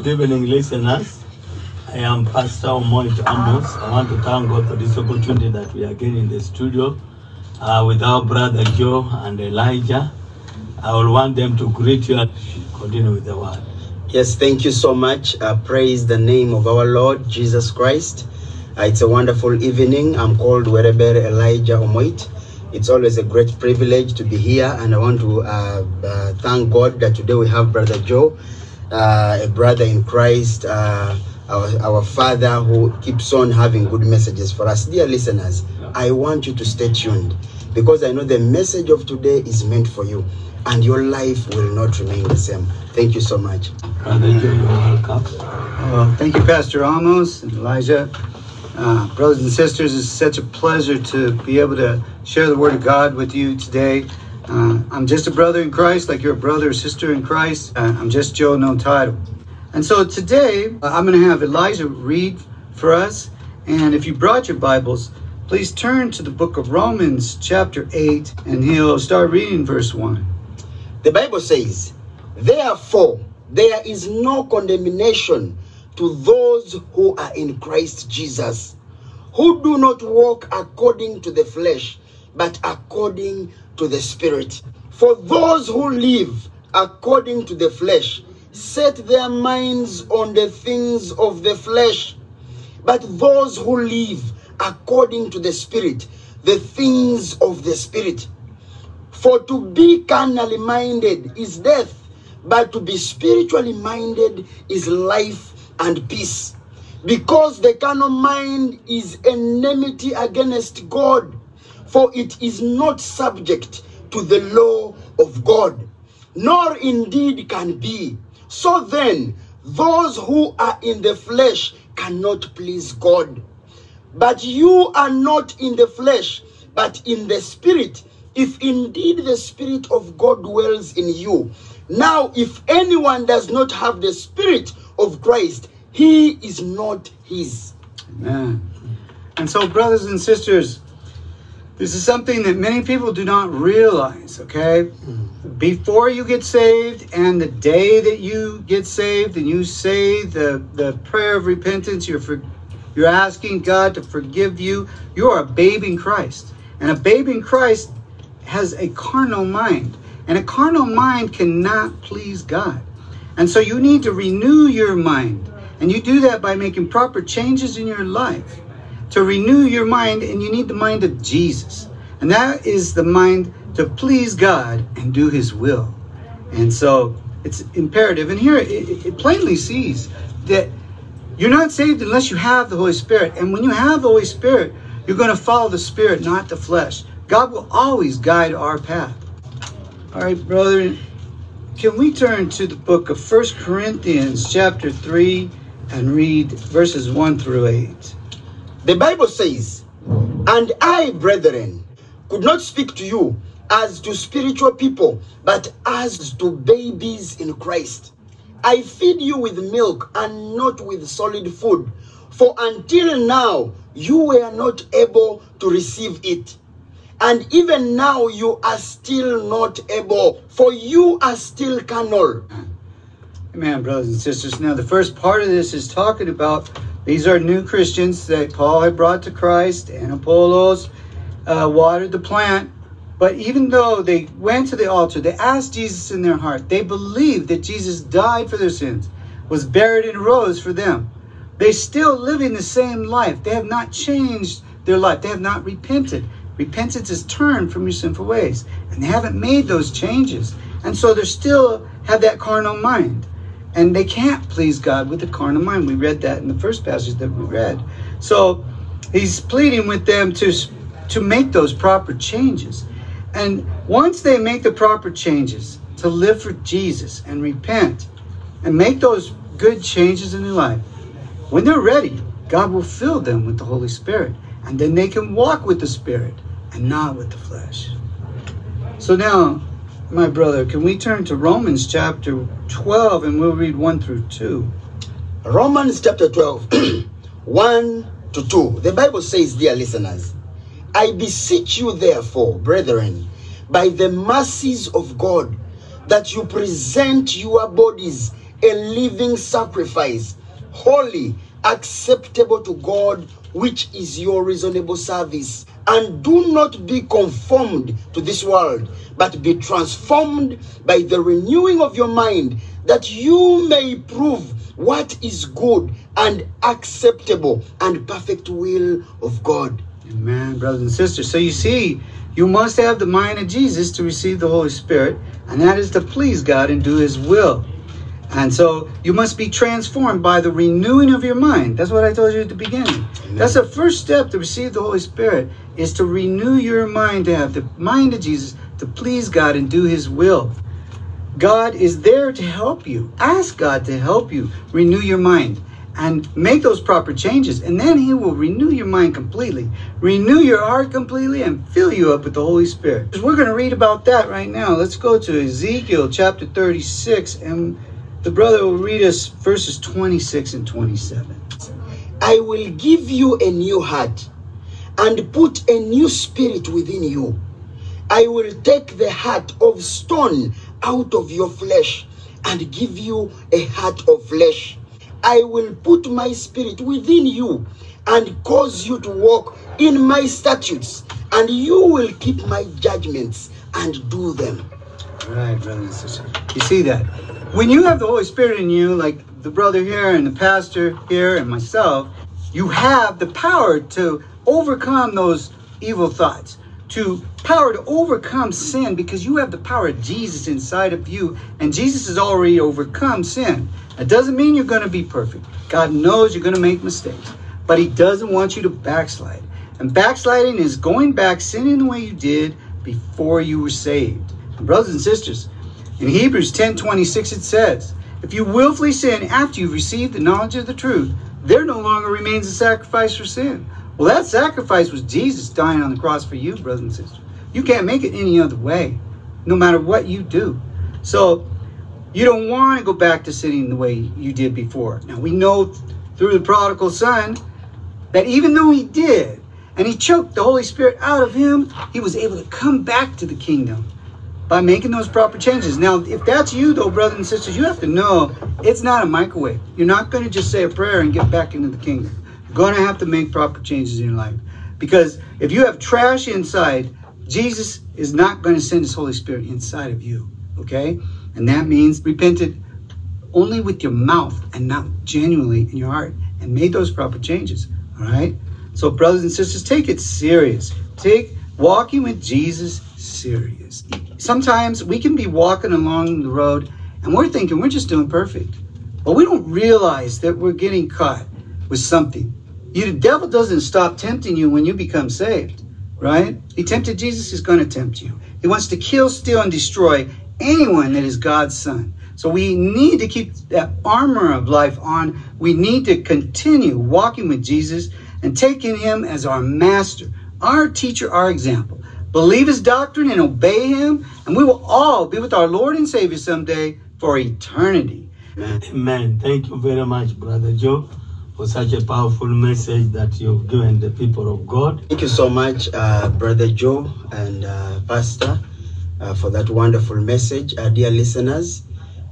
Good evening, listeners. I am Pastor Omoit Amos. I want to thank God for this opportunity that we are getting in the studio uh, with our brother Joe and Elijah. I will want them to greet you and continue with the word. Yes, thank you so much. Uh, praise the name of our Lord Jesus Christ. Uh, it's a wonderful evening. I'm called Wereber Elijah Omoit. It's always a great privilege to be here, and I want to uh, uh, thank God that today we have Brother Joe, uh, a brother in Christ, uh, our, our father who keeps on having good messages for us. Dear listeners, I want you to stay tuned because I know the message of today is meant for you, and your life will not remain the same. Thank you so much. Welcome. Well, thank you, Pastor Amos and Elijah. Uh, brothers and sisters, it's such a pleasure to be able to share the Word of God with you today. Uh, I'm just a brother in Christ, like you're a brother or sister in Christ. Uh, I'm just Joe, no title. And so today, uh, I'm going to have Elijah read for us. And if you brought your Bibles, please turn to the book of Romans, chapter 8, and he'll start reading verse 1. The Bible says, Therefore, there is no condemnation to those who are in Christ Jesus, who do not walk according to the flesh, but according to the Spirit. For those who live according to the flesh set their minds on the things of the flesh, but those who live according to the Spirit, the things of the Spirit. For to be carnally minded is death, but to be spiritually minded is life and peace. Because the carnal mind is enmity against God, for it is not subject to the law of God, nor indeed can be. So then, those who are in the flesh cannot please God. But you are not in the flesh, but in the spirit, if indeed the spirit of God dwells in you. Now, if anyone does not have the spirit of Christ, he is not his. Amen. And so, brothers and sisters, this is something that many people do not realize, okay? Before you get saved and the day that you get saved and you say the, the prayer of repentance, you're, for, you're asking God to forgive you, you are a babe in Christ. And a babe in Christ has a carnal mind. And a carnal mind cannot please God. And so you need to renew your mind. And you do that by making proper changes in your life to renew your mind, and you need the mind of Jesus. And that is the mind to please God and do His will. And so it's imperative. And here it, it plainly sees that you're not saved unless you have the Holy Spirit. And when you have the Holy Spirit, you're going to follow the Spirit, not the flesh. God will always guide our path. All right, brother, can we turn to the book of First Corinthians, chapter 3, and read verses 1 through 8? The Bible says, And I, brethren, could not speak to you as to spiritual people, but as to babies in Christ. I feed you with milk and not with solid food, for until now you were not able to receive it. And even now you are still not able, for you are still carnal. Amen, brothers and sisters. Now, the first part of this is talking about these are new Christians that Paul had brought to Christ, and Apollos uh, watered the plant. But even though they went to the altar, they asked Jesus in their heart, they believed that Jesus died for their sins, was buried, and rose for them. They still living the same life. They have not changed their life. They have not repented. Repentance is turned from your sinful ways, and they haven't made those changes. And so they still have that carnal mind and they can't please God with the carnal mind. We read that in the first passage that we read. So he's pleading with them to to make those proper changes. And once they make the proper changes to live for Jesus and repent and make those good changes in their life, when they're ready, God will fill them with the Holy Spirit. And then they can walk with the Spirit and not with the flesh. So now my brother, can we turn to Romans chapter 12 and we'll read 1 through 2? Romans chapter 12, 1 to 2. The Bible says, Dear listeners, I beseech you, therefore, brethren, by the mercies of God, that you present your bodies a living sacrifice, holy, acceptable to God, which is your reasonable service. And do not be conformed to this world, but be transformed by the renewing of your mind, that you may prove what is good and acceptable and perfect will of God. Amen, brothers and sisters. So you see, you must have the mind of Jesus to receive the Holy Spirit, and that is to please God and do His will. And so you must be transformed by the renewing of your mind. That's what I told you at the beginning. That's the first step to receive the Holy Spirit is to renew your mind, to have the mind of Jesus, to please God and do His will. God is there to help you. Ask God to help you renew your mind and make those proper changes. And then He will renew your mind completely, renew your heart completely, and fill you up with the Holy Spirit. We're going to read about that right now. Let's go to Ezekiel chapter 36, and the brother will read us verses 26 and 27. I will give you a new heart and put a new spirit within you. I will take the heart of stone out of your flesh and give you a heart of flesh. I will put my spirit within you and cause you to walk in my statutes, and you will keep my judgments and do them. Right, brothers and sisters. You see that? When you have the Holy Spirit in you, like the brother here and the pastor here and myself, you have the power to overcome those evil thoughts, to power to overcome sin because you have the power of Jesus inside of you, and Jesus has already overcome sin. That doesn't mean you're going to be perfect. God knows you're going to make mistakes, but He doesn't want you to backslide. And backsliding is going back, sinning the way you did before you were saved. Brothers and sisters, in Hebrews 10 26, it says, If you willfully sin after you've received the knowledge of the truth, there no longer remains a sacrifice for sin. Well, that sacrifice was Jesus dying on the cross for you, brothers and sisters. You can't make it any other way, no matter what you do. So you don't want to go back to sinning the way you did before. Now we know through the prodigal son that even though he did, and he choked the Holy Spirit out of him, he was able to come back to the kingdom by making those proper changes. Now, if that's you, though, brothers and sisters, you have to know it's not a microwave. You're not going to just say a prayer and get back into the kingdom. You're going to have to make proper changes in your life. Because if you have trash inside, Jesus is not going to send his Holy Spirit inside of you. Okay? And that means repented only with your mouth and not genuinely in your heart and made those proper changes. All right? So, brothers and sisters, take it serious. Take walking with Jesus serious. Sometimes we can be walking along the road and we're thinking we're just doing perfect. But we don't realize that we're getting caught with something. You, the devil doesn't stop tempting you when you become saved, right? He tempted Jesus, he's going to tempt you. He wants to kill, steal, and destroy anyone that is God's son. So we need to keep that armor of life on. We need to continue walking with Jesus and taking him as our master, our teacher, our example. Believe his doctrine and obey him, and we will all be with our Lord and Savior someday for eternity. Amen. Thank you very much, Brother Joe, for such a powerful message that you've given the people of God. Thank you so much, uh, Brother Joe and uh, Pastor, uh, for that wonderful message. Uh, dear listeners,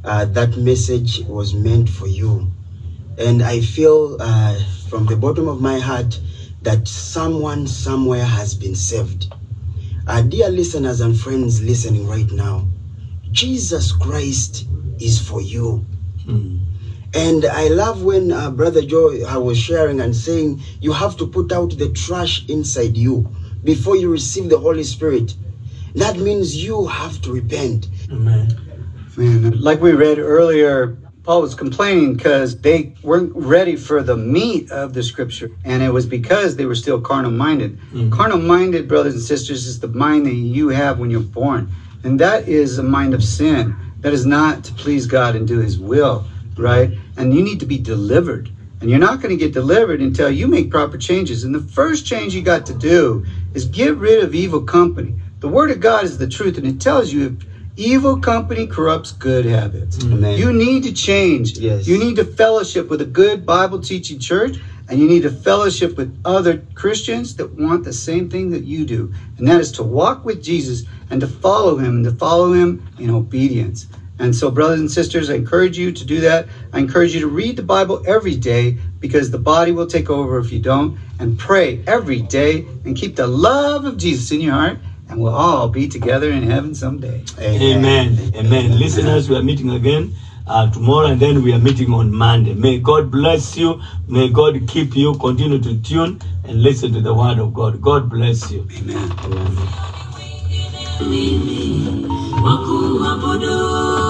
uh, that message was meant for you. And I feel uh, from the bottom of my heart that someone somewhere has been saved. Uh, dear listeners and friends listening right now, Jesus Christ is for you. Mm. And I love when uh, Brother Joe uh, was sharing and saying, you have to put out the trash inside you before you receive the Holy Spirit. That means you have to repent. Amen. Man, like we read earlier, Paul was complaining because they weren't ready for the meat of the scripture. And it was because they were still carnal minded. Mhm. Carnal minded, brothers and sisters, is the mind that you have when you're born. And that is a mind of sin. That is not to please God and do his will, right? And you need to be delivered. And you're not going to get delivered until you make proper changes. And the first change you got to do is get rid of evil company. The word of God is the truth, and it tells you if evil company corrupts good habits. Mm-hmm. Amen. You need to change. Yes. You need to fellowship with a good Bible teaching church, and you need to fellowship with other Christians that want the same thing that you do. And that is to walk with Jesus and to follow him and to follow him in obedience. And so, brothers and sisters, I encourage you to do that. I encourage you to read the Bible every day because the body will take over if you don't. And pray every day and keep the love of Jesus in your heart, and we'll all be together in heaven someday. Amen. Amen. Listeners, we are meeting again uh, tomorrow and then we are meeting on Monday. May God bless you. May God keep you. Continue to tune and listen to the word of God. God bless you. Amen. Amen. wakuabudu